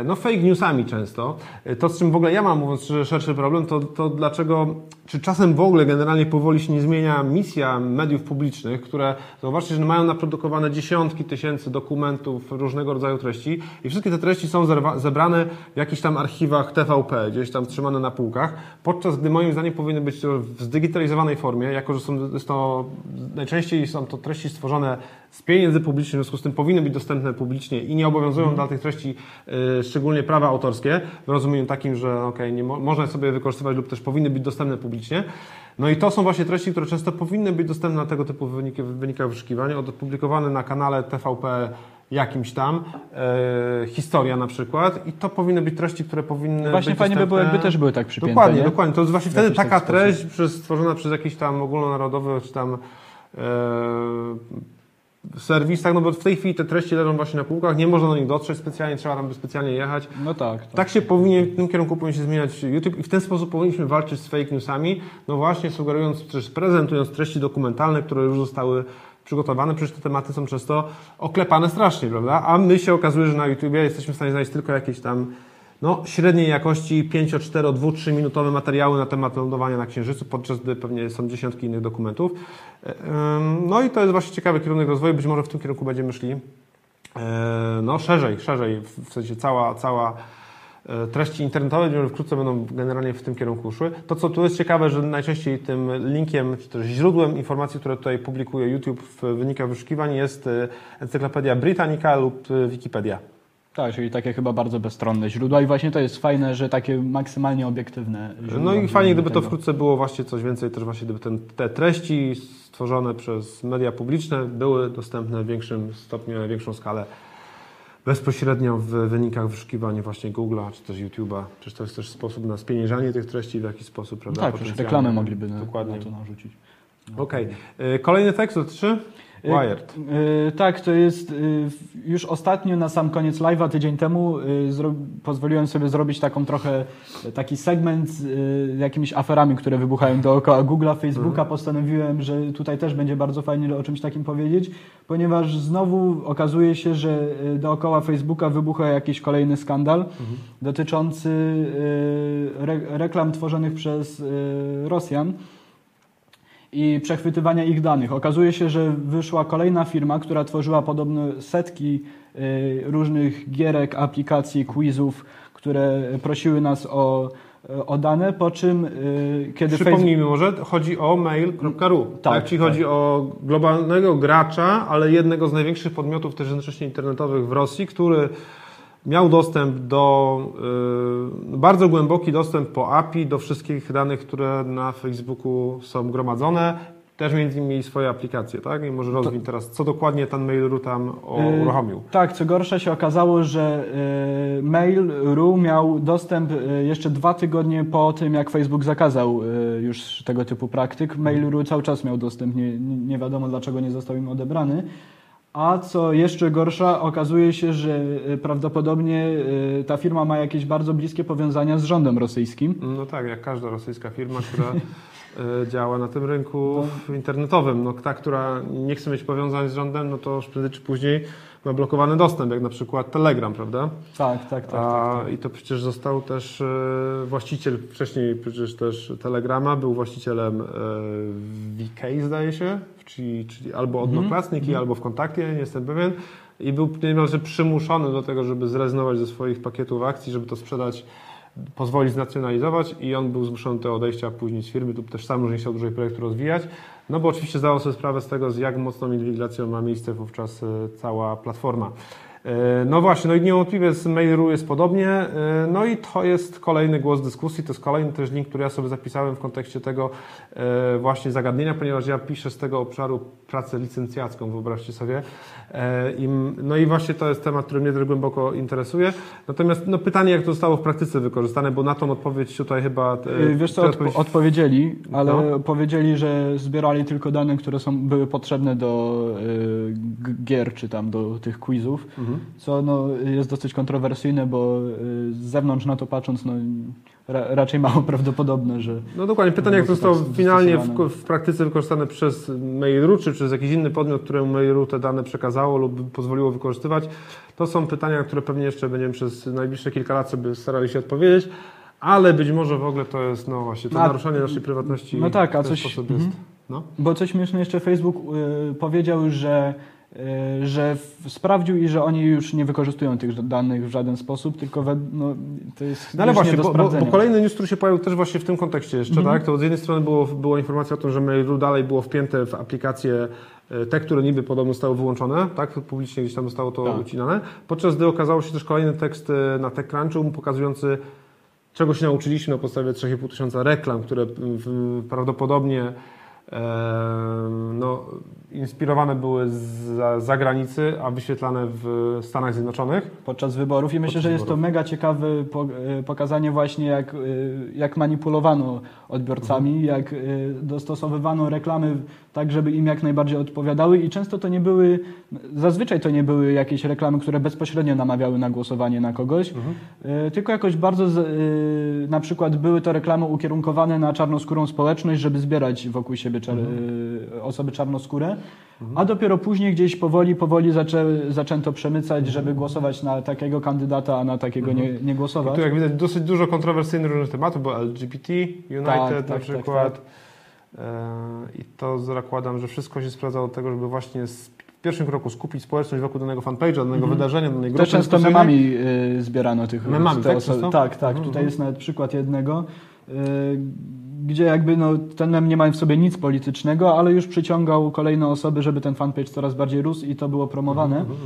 no fake newsami często. E, To, z czym w ogóle ja mam, mówiąc szczerze, szerszy problem, to, to dlaczego, czy czasem w ogóle generalnie powoli się nie zmienia misja mediów publicznych, które, zauważcie, że mają naprodukowane dziesiątki tysięcy dokumentów różnego rodzaju treści i wszystkie te treści są zebrane w jakichś tam archiwach TVP, gdzieś tam trzymane na półkach, podczas gdy moim zdaniem powinny być w zdigitalizowanej formie, jako że są, to, najczęściej są to treści stworzone z pieniędzy publicznych, w związku z tym powinny być dostępne publicznie i nie obowiązują dla tych treści y, szczególnie prawa autorskie, w rozumieniu takim, że okej, nie mo- można sobie wykorzystywać lub też powinny być dostępne publicznie. No i to są właśnie treści, które często powinny być dostępne na tego typu wyniki, wynikach wyszukiwań, opublikowane na kanale TVP jakimś tam, e, historia na przykład i to powinny być treści, które powinny Właśnie być fajnie by było, jakby też były tak przypięte, Dokładnie, nie? dokładnie. To jest właśnie wtedy taka treść przez, stworzona przez jakiś tam ogólnonarodowy czy tam e, serwis, tak, no bo w tej chwili te treści leżą właśnie na półkach, nie można do nich dotrzeć specjalnie, trzeba tam specjalnie jechać. No tak. tak. Tak się powinien, w tym kierunku powinien się zmieniać YouTube i w ten sposób powinniśmy walczyć z fake newsami, no właśnie sugerując, czy prezentując treści dokumentalne, które już zostały przygotowane, przecież te tematy są często oklepane strasznie, prawda? A my się okazuje, że na YouTubie jesteśmy w stanie znaleźć tylko jakieś tam no, średniej jakości 5, 4, 2, 3 minutowe materiały na temat lądowania na Księżycu, podczas gdy pewnie są dziesiątki innych dokumentów. E, No i to jest właśnie ciekawy kierunek rozwoju, być może w tym kierunku będziemy szli e, no szerzej, szerzej, w sensie cała, cała e, treści internetowe, które wkrótce będą generalnie w tym kierunku szły. To, co tu jest ciekawe, że najczęściej tym linkiem, czy też źródłem informacji, które tutaj publikuje YouTube w wynikach wyszukiwań jest Encyklopedia Britannica lub Wikipedia. Tak, czyli takie chyba bardzo bezstronne źródła i właśnie to jest fajne, że takie maksymalnie obiektywne źródła. No i fajnie, gdyby to tego. wkrótce było właśnie coś więcej, też właśnie gdyby ten, te treści stworzone przez media publiczne były dostępne w większym stopniu, na większą skalę bezpośrednio w wynikach wyszukiwań właśnie Google'a, czy też YouTube'a. Przecież to jest też sposób na spieniężanie tych treści w jakiś sposób, prawda? Tak, przecież reklamy mogliby na, Dokładnie. na to narzucić. Okej. Y, Kolejny tekst dotyczy Wired. Y, Tak, to jest w- już ostatnio na sam koniec live'a tydzień temu zro- pozwoliłem sobie zrobić taką trochę taki segment z jakimiś aferami, które wybuchają dookoła Google'a, Facebooka. Postanowiłem, że tutaj też będzie bardzo fajnie o czymś takim powiedzieć, ponieważ znowu okazuje się, że dookoła Facebooka wybucha jakiś kolejny skandal dotyczący y, re- reklam tworzonych przez Rosjan i przechwytywania ich danych. Okazuje się, że wyszła kolejna firma, która tworzyła podobno setki y, różnych gierek, aplikacji, quizów, które prosiły nas o, o dane, po czym y, kiedy Facebook... Przypomnijmy może, chodzi o mail.ru. Tak, Tak, czyli tak. chodzi o globalnego gracza, ale jednego z największych podmiotów też jednocześnie internetowych w Rosji, który miał dostęp do, y, bardzo głęboki dostęp po API do wszystkich danych, które na Facebooku są gromadzone. Też między innymi swoje aplikacje, tak? I może rozwin teraz, co dokładnie ten Mail.ru tam Y, uruchomił. Tak, co gorsza się okazało, że y, Mail.ru miał dostęp jeszcze dwa tygodnie po tym, jak Facebook zakazał już tego typu praktyk. Mail.ru cały czas miał dostęp, nie nie wiadomo dlaczego nie został im odebrany. A co jeszcze gorsza, okazuje się, że y, prawdopodobnie y, ta firma ma jakieś bardzo bliskie powiązania z rządem rosyjskim. No tak, jak każda rosyjska firma, która e, działa na tym rynku internetowym. No, ta, która nie chce mieć powiązań z rządem, no to już prędzej czy później ma blokowany dostęp, jak na przykład Telegram, prawda? Tak, tak, tak. A, I to przecież został też e, właściciel, wcześniej przecież też Telegrama, był właścicielem e, VK zdaje się, czyli, czyli albo odnoklassniki, albo w kontakcie, nie jestem pewien. I był niemalże przymuszony do tego, żeby zrezygnować ze swoich pakietów akcji, żeby to sprzedać, pozwolić znacjonalizować i on był zmuszony do odejścia później z firmy, lub też sam już nie chciał dłużej projektu rozwijać. No bo oczywiście zdawał sobie sprawę z tego, z jak mocną inwigilacją ma miejsce wówczas e, cała platforma. E, No właśnie, no i niewątpliwie z Mail.ru jest podobnie. E, No i to jest kolejny głos dyskusji, to jest kolejny też link, który ja sobie zapisałem w kontekście tego właśnie zagadnienia, ponieważ ja piszę z tego obszaru pracę licencjacką, wyobraźcie sobie. E, no i właśnie to jest temat, który mnie też głęboko interesuje. Natomiast no pytanie, jak to zostało w praktyce wykorzystane, bo na tą odpowiedź tutaj chyba... e, Y, Wiesz co, odpo- odpowiedzieli, ale No. powiedzieli, że zbierali tylko dane, które są, były potrzebne do gier, czy tam do tych quizów, Mhm. co no, jest dosyć kontrowersyjne, bo z zewnątrz na to patrząc, no, ra, raczej mało prawdopodobne, że... No dokładnie, pytanie jak zostało tak finalnie w, w praktyce wykorzystane przez Mail.ru, czy przez jakiś inny podmiot, któremu Mail.ru te dane przekazało lub pozwoliło wykorzystywać, to są pytania, które pewnie jeszcze będziemy przez najbliższe kilka lat sobie starali się odpowiedzieć, ale być może w ogóle to jest, no właśnie, to a- naruszanie naszej prywatności no tak, a w ten coś- sposób mhm. jest. No. Bo co śmieszne, jeszcze Facebook y, powiedział, że, że w, sprawdził i że oni już nie wykorzystują tych danych w żaden sposób, tylko we, no, to jest No ale właśnie, bo, bo, bo kolejny news, który się pojawił też właśnie w tym kontekście jeszcze, Mhm. tak? To z jednej strony było, była informacja o tym, że Mail.ru dalej było wpięte w aplikacje e, te, które niby podobno zostały wyłączone, tak? Publicznie gdzieś tam zostało to Tak. ucinane. Podczas gdy okazało się też kolejny tekst e, na TechCrunchu pokazujący, czego się nauczyliśmy na podstawie 3,5 tysiąca reklam, które prawdopodobnie no, inspirowane były z za- zagranicy, a wyświetlane w Stanach Zjednoczonych. podczas wyborów i myślę, Podczas że jest to wyborów. mega ciekawe e, pokazanie właśnie jak, e, jak manipulowano odbiorcami, Mhm. jak e, dostosowywano reklamy tak, żeby im jak najbardziej odpowiadały i często to nie były, zazwyczaj to nie były jakieś reklamy, które bezpośrednio namawiały na głosowanie na kogoś, Mhm. tylko jakoś bardzo, na przykład były to reklamy ukierunkowane na czarnoskórą społeczność, żeby zbierać wokół siebie czar, Mhm. e, osoby czarnoskóre, a dopiero później gdzieś powoli, powoli zaczę, zaczęto przemycać, żeby głosować na takiego kandydata, a na takiego nie, nie I głosować. tu jak widać dosyć dużo kontrowersyjnych różnych tematów, bo LGBT United Tak, na tak, tak, przykład. E, I to zakładam, że wszystko się sprawdzało do tego, żeby właśnie z, w pierwszym kroku skupić społeczność wokół danego fanpage'a, danego wydarzenia, danej grupy. Też Mhm. często memami y, zbierano tych Memami, te tak? Tak, tak. Mhm, Tutaj mhm. jest nawet przykład jednego, y, gdzie jakby no, ten mem nie ma w sobie nic politycznego, ale już przyciągał kolejne osoby, żeby ten fanpage coraz bardziej rósł i to było promowane. Mhm,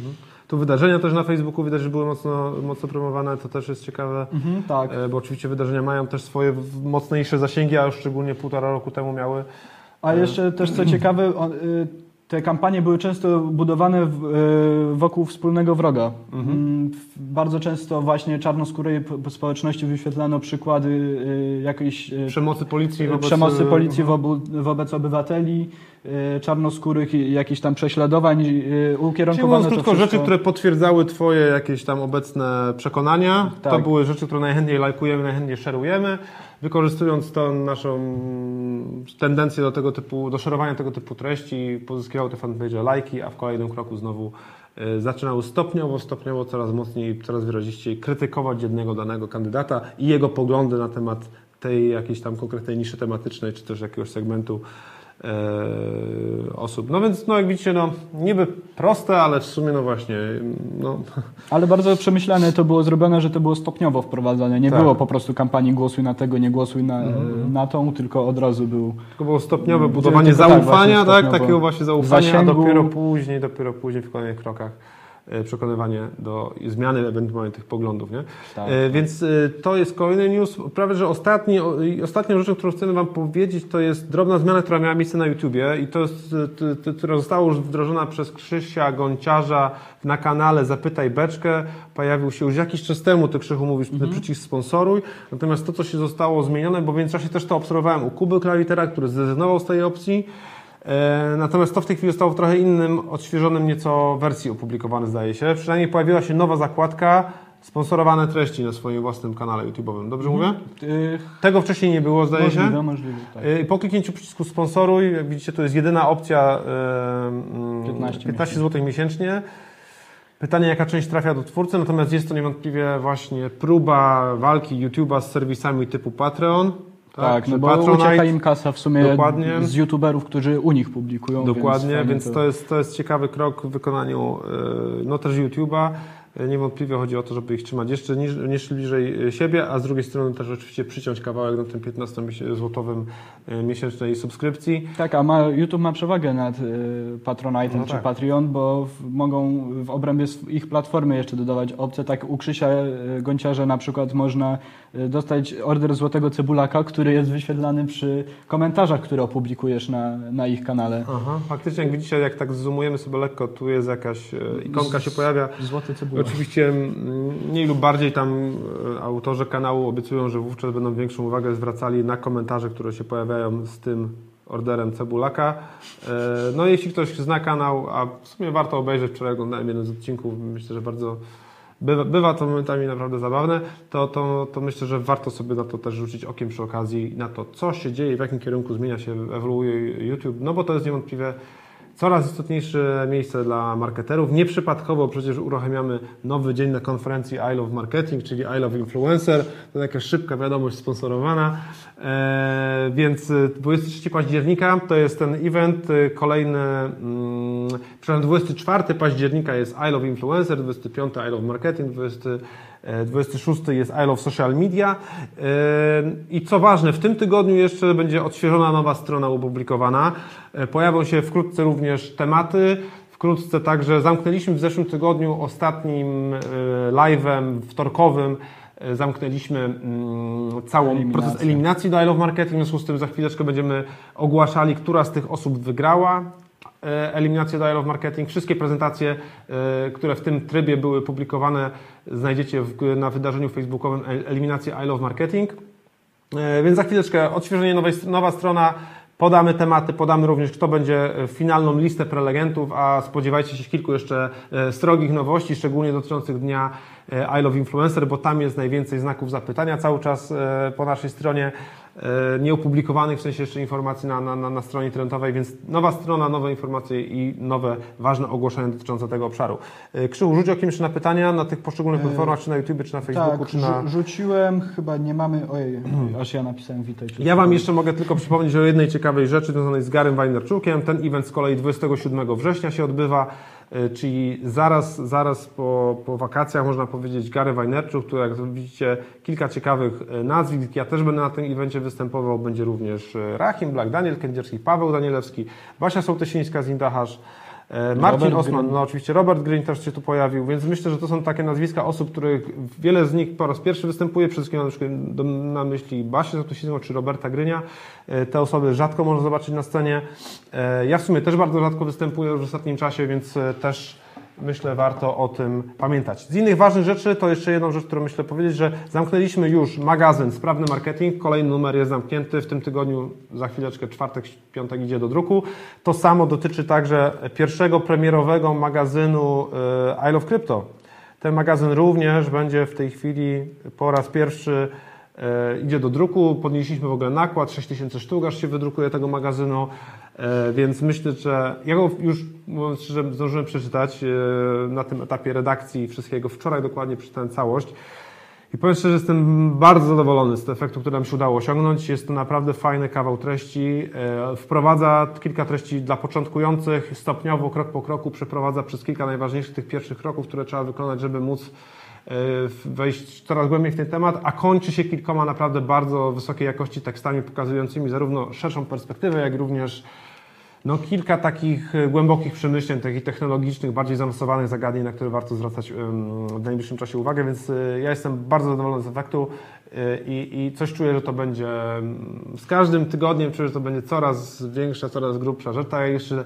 Tu wydarzenia też na Facebooku widać, że były mocno, mocno promowane, to też jest ciekawe. Mhm, tak. E, Bo oczywiście wydarzenia mają też swoje mocniejsze zasięgi, a już szczególnie półtora roku temu miały. A jeszcze też co ciekawe, y, te kampanie były często budowane y, wokół wspólnego wroga. Mm, w- Bardzo często właśnie czarnoskórej społeczności wyświetlano przykłady y, jakiejś y, Przemocy policji wobec... przemocy policji Mhm. wobec obywateli, czarnoskórych, i jakichś tam prześladowań y, Czyli to krótko, wszystko- rzeczy, które potwierdzały Twoje jakieś tam obecne przekonania, to Tak. były rzeczy, które najchętniej lajkujemy, najchętniej szerujemy, wykorzystując tą naszą tendencję do tego typu, do szerowania tego typu treści, pozyskiwały te fanpage lajki, a w kolejnym kroku znowu y, zaczynały stopniowo, stopniowo coraz mocniej, coraz wyraziściej krytykować jednego danego kandydata i jego poglądy na temat tej jakiejś tam konkretnej niszy tematycznej, czy też jakiegoś segmentu e, osób. No więc, no jak widzicie, no niby proste, ale w sumie, no właśnie, no, Ale bardzo przemyślane to było zrobione, że to było stopniowo wprowadzane. Nie Tak. było po prostu kampanii głosuj na tego, nie głosuj na, Mhm. na tą, tylko od razu był tylko było stopniowe budowanie tak, zaufania, właśnie tak, takiego właśnie zaufania, Zasięgu. a dopiero później, dopiero później w kolejnych krokach e, przekonywanie do zmiany ewentualnie tych poglądów, nie? Tak, E, Więc e, to jest kolejny news. Prawie, że ostatni, o- ostatnią rzeczą, którą chcemy Wam powiedzieć, to jest drobna zmiana, która miała miejsce na YouTubie i to jest, e, t- t- która została już wdrożona przez Krzysia Gonciarza na kanale Zapytaj Beczkę. Pojawił się już jakiś czas temu, ty Krzychu mówisz, ten przycisk sponsoruj. Natomiast to, co się zostało zmienione, bo w międzyczasie też to obserwowałem u Kuby Klawitera, który zrezygnował z tej opcji. E, Natomiast to w tej chwili zostało w trochę innym, odświeżonym nieco wersji opublikowane, zdaje się. Przynajmniej pojawiła się nowa zakładka, sponsorowane treści na swoim własnym kanale YouTube'owym. Dobrze mówię? y, Tego wcześniej nie było, zdaje się. możliwe, możliwe. Tak. Y, Po kliknięciu przycisku sponsoruj, jak widzicie, to jest jedyna opcja y, 15 15 zł miesięcznie. Pytanie, jaka część trafia do twórcy, natomiast jest to niewątpliwie właśnie próba walki YouTube'a z serwisami typu Patreon. Tak, czy no bo Patronite. ucieka im kasa w sumie Dokładnie. z youtuberów, którzy u nich publikują. Dokładnie, fajnie więc to jest, to jest ciekawy krok w wykonaniu y, no też YouTube'a. Y, Niewątpliwie chodzi o to, żeby ich trzymać jeszcze niż, niż bliżej y, siebie, a z drugiej strony też oczywiście przyciąć kawałek na tym 15-złotowym y, miesięcznej subskrypcji. Tak, a ma, YouTube ma przewagę nad Patronite'em No czy tak. Patreon, bo w, mogą w obrębie ich platformy jeszcze dodawać opcje. Tak u Krzysia Gonciarza na przykład można dostać order złotego cebulaka, który jest wyświetlany przy komentarzach, które opublikujesz na, na ich kanale. Aha, faktycznie jak widzicie, jak tak zoomujemy sobie lekko, tu jest jakaś ikonka się pojawia. Złoty cebulak. Oczywiście mm, mniej lub bardziej tam e, autorzy kanału obiecują, że wówczas będą większą uwagę zwracali na komentarze, które się pojawiają z tym orderem cebulaka. E, No jeśli ktoś zna kanał, a w sumie warto obejrzeć, wczoraj oglądałem jeden z odcinków, myślę, że bardzo bywa, bywa to momentami naprawdę zabawne, to, to, to myślę, że warto sobie na to też rzucić okiem przy okazji, na to, co się dzieje, w jakim kierunku zmienia się, ewoluuje YouTube, no bo to jest niewątpliwie coraz istotniejsze miejsce dla marketerów. Nieprzypadkowo przecież uruchamiamy nowy dzień na konferencji I Love Marketing, czyli I Love Influencer. To jakaś szybka wiadomość sponsorowana. Eee, więc y, 23 października to jest ten event. y, Kolejny, mm, przepraszam, 24 października jest I Love Influencer, 25 I Love Marketing, 20, e, 26 jest I Love Social Media. I co ważne, w tym tygodniu jeszcze będzie odświeżona nowa strona opublikowana. E, Pojawią się wkrótce również tematy. Wkrótce także zamknęliśmy w zeszłym tygodniu ostatnim e, live'em wtorkowym e, zamknęliśmy mm, całą Eliminację. proces eliminacji do I Love Marketing, w związku z tym za chwileczkę będziemy ogłaszali, która z tych osób wygrała e, eliminację do I Love Marketing. Wszystkie prezentacje, e, które w tym trybie były publikowane, znajdziecie na wydarzeniu facebookowym El- Eliminację I Love Marketing. E, Więc za chwileczkę odświeżenie nowej, nowa strona. Podamy tematy, podamy również, kto będzie e, finalną listę prelegentów, a spodziewajcie się kilku jeszcze e, strogich nowości, szczególnie dotyczących dnia e, I Love Influencer, bo tam jest najwięcej znaków zapytania cały czas po naszej stronie, nieopublikowanych w sensie jeszcze informacji na, na, na, stronie internetowej, więc nowa strona, nowe informacje i nowe ważne ogłoszenia dotyczące tego obszaru. E, Krzył, rzuć okiem jeszcze na pytania na tych poszczególnych platformach, czy na YouTube, czy na Facebooku, tak, czy na... rzu- rzuciłem, chyba nie mamy, ojej, aż ja napisałem witaj. Ja Wam jeszcze mogę tylko przypomnieć o jednej ciekawej rzeczy związanej z Garym Wajnerczukiem. Ten event z kolei 27 września się odbywa, czyli zaraz, zaraz po, po wakacjach, można powiedzieć, Gary Wajnerczuk, który jak widzicie kilka ciekawych y, nazwisk. Ja też będę na tym evencie występował. Będzie również y, Rahim Black, Daniel Kędzierski, Paweł Danielewski, Basia Sołtysińska z Indaharz, e, Marcin Robert Osman, Green. no oczywiście Robert Green też się tu pojawił, więc myślę, że to są takie nazwiska osób, których wiele z nich po raz pierwszy występuje, przede wszystkim na, przykład do- na myśli Basię Zatusińską czy Roberta Grynia. E, Te osoby rzadko można zobaczyć na scenie. E, Ja w sumie też bardzo rzadko występuję już w ostatnim czasie, więc e, też myślę warto o tym pamiętać. Z innych ważnych rzeczy to jeszcze jedną rzecz, którą myślę powiedzieć, że zamknęliśmy już magazyn Sprawny Marketing. Kolejny numer jest zamknięty w tym tygodniu, za chwileczkę czwartek, piątek idzie do druku. To samo dotyczy także pierwszego premierowego magazynu e, I Love Crypto. Ten magazyn również będzie w tej chwili po raz pierwszy e, idzie do druku. Podnieśliśmy w ogóle nakład, 6000 sztuk aż się wydrukuje tego magazynu, więc myślę, że ja go już mówiąc szczerze zdążyłem przeczytać e, na tym etapie redakcji wszystkiego. Wczoraj dokładnie przeczytałem całość. I powiem szczerze, jestem bardzo zadowolony z efektu, który nam się udało osiągnąć. Jest to naprawdę fajny kawał treści. E, Wprowadza kilka treści dla początkujących, stopniowo, krok po kroku przeprowadza przez kilka najważniejszych tych pierwszych kroków, które trzeba wykonać, żeby móc e, wejść coraz głębiej w ten temat, a kończy się kilkoma naprawdę bardzo wysokiej jakości tekstami pokazującymi zarówno szerszą perspektywę, jak również no, kilka takich e, głębokich przemyśleń, takich technologicznych, bardziej zaawansowanych zagadnień, na które warto zwracać w najbliższym czasie uwagę, więc e, ja jestem bardzo zadowolony z efektu e, i, i coś czuję, że to będzie z każdym tygodniem, czuję, że to będzie coraz większa, coraz grubsza rzecz. Tak jeszcze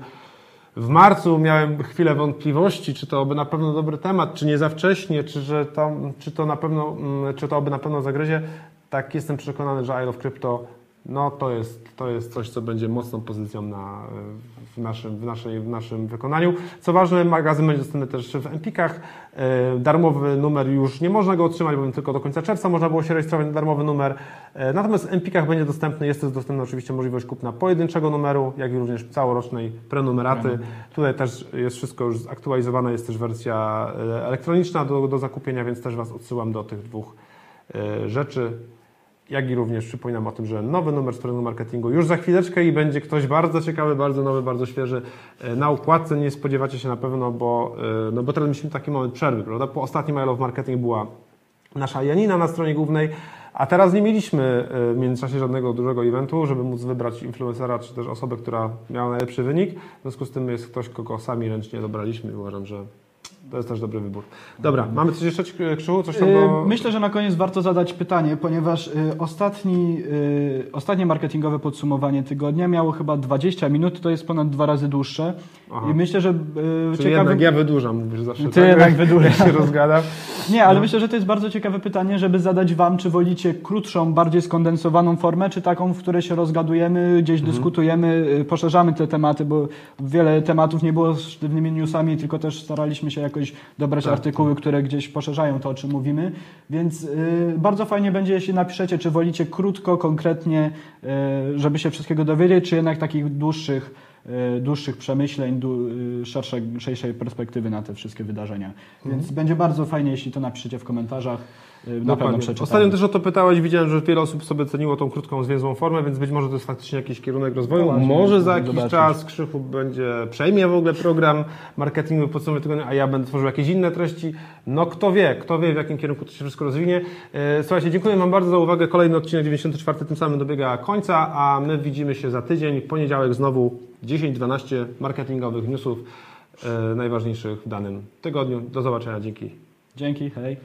w marcu miałem chwilę wątpliwości, czy to by na pewno dobry temat, czy nie za wcześnie, czy, że to, czy to na pewno, mm, czy to by na pewno zagryzie. Tak jestem przekonany, że I Love Crypto no to jest, to jest coś, co będzie mocną pozycją na, w, naszym, w, naszej, w naszym wykonaniu. Co ważne, magazyn będzie dostępny też w Empikach. E, Darmowy numer już nie można go otrzymać, bo tylko do końca czerwca można było się rejestrować na darmowy numer. E, Natomiast w Empikach będzie dostępny, jest też dostępna oczywiście możliwość kupna pojedynczego numeru, jak i również całorocznej prenumeraty. Tutaj też jest wszystko już zaktualizowane, jest też wersja e, elektroniczna do, do zakupienia, więc też Was odsyłam do tych dwóch e, rzeczy jak i również przypominam o tym, że nowy numer Sprawnego Marketingu już za chwileczkę i będzie ktoś bardzo ciekawy, bardzo nowy, bardzo świeży e, na układce. Nie spodziewacie się na pewno, bo, e, no bo teraz mieliśmy taki moment przerwy, prawda? Po ostatnim I Love Marketing była nasza Janina na stronie głównej, a teraz nie mieliśmy e, w międzyczasie żadnego dużego eventu, żeby móc wybrać influencera, czy też osobę, która miała najlepszy wynik. W związku z tym jest ktoś, kogo sami ręcznie dobraliśmy i uważam, że to jest też dobry wybór. Dobra, mamy coś jeszcze, Krzywu? Coś tam do... Y, Myślę, że na koniec warto zadać pytanie, ponieważ y, ostatni, y, ostatnie marketingowe podsumowanie tygodnia miało chyba 20 minut, to jest ponad dwa razy dłuższe. Aha. I myślę, że Czyli ciekawy... jednak ja wydłużam, mówisz zawsze Ty tak, jednak wydłużasz. się rozgadam. Nie, ale myślę, że to jest bardzo ciekawe pytanie, żeby zadać Wam, czy wolicie krótszą, bardziej skondensowaną formę, czy taką, w której się rozgadujemy, gdzieś Mhm. dyskutujemy, poszerzamy te tematy, bo wiele tematów nie było sztywnymi newsami, tylko też staraliśmy się jakoś dobrać Tak. artykuły, które gdzieś poszerzają to, o czym mówimy. Więc y, bardzo fajnie będzie, jeśli napiszecie, czy wolicie krótko, konkretnie, y, żeby się wszystkiego dowiedzieć, czy jednak takich dłuższych y, dłuższych przemyśleń, y, szerszej, szerszej perspektywy na te wszystkie wydarzenia. Więc będzie bardzo fajnie, jeśli to napiszecie w komentarzach. Y, Na pewno Dokładnie. przeczytam. Ostatnio też o to pytałeś, widziałem, że wiele osób sobie ceniło tą krótką, zwięzłą formę, więc być może to jest faktycznie jakiś kierunek rozwoju. No może za jakiś zobaczysz. czas Krzychu będzie, przejmie w ogóle program marketingowy podsumowy tygodnia, a ja będę tworzył jakieś inne treści. No kto wie, kto wie w jakim kierunku to się wszystko rozwinie. E, Słuchajcie, dziękuję Wam bardzo za uwagę. Kolejny odcinek 94 tym samym dobiega końca, a my widzimy się za tydzień. W poniedziałek znowu 10-12 marketingowych newsów e, najważniejszych w danym tygodniu. Do zobaczenia, dzięki. Dzięki, hej.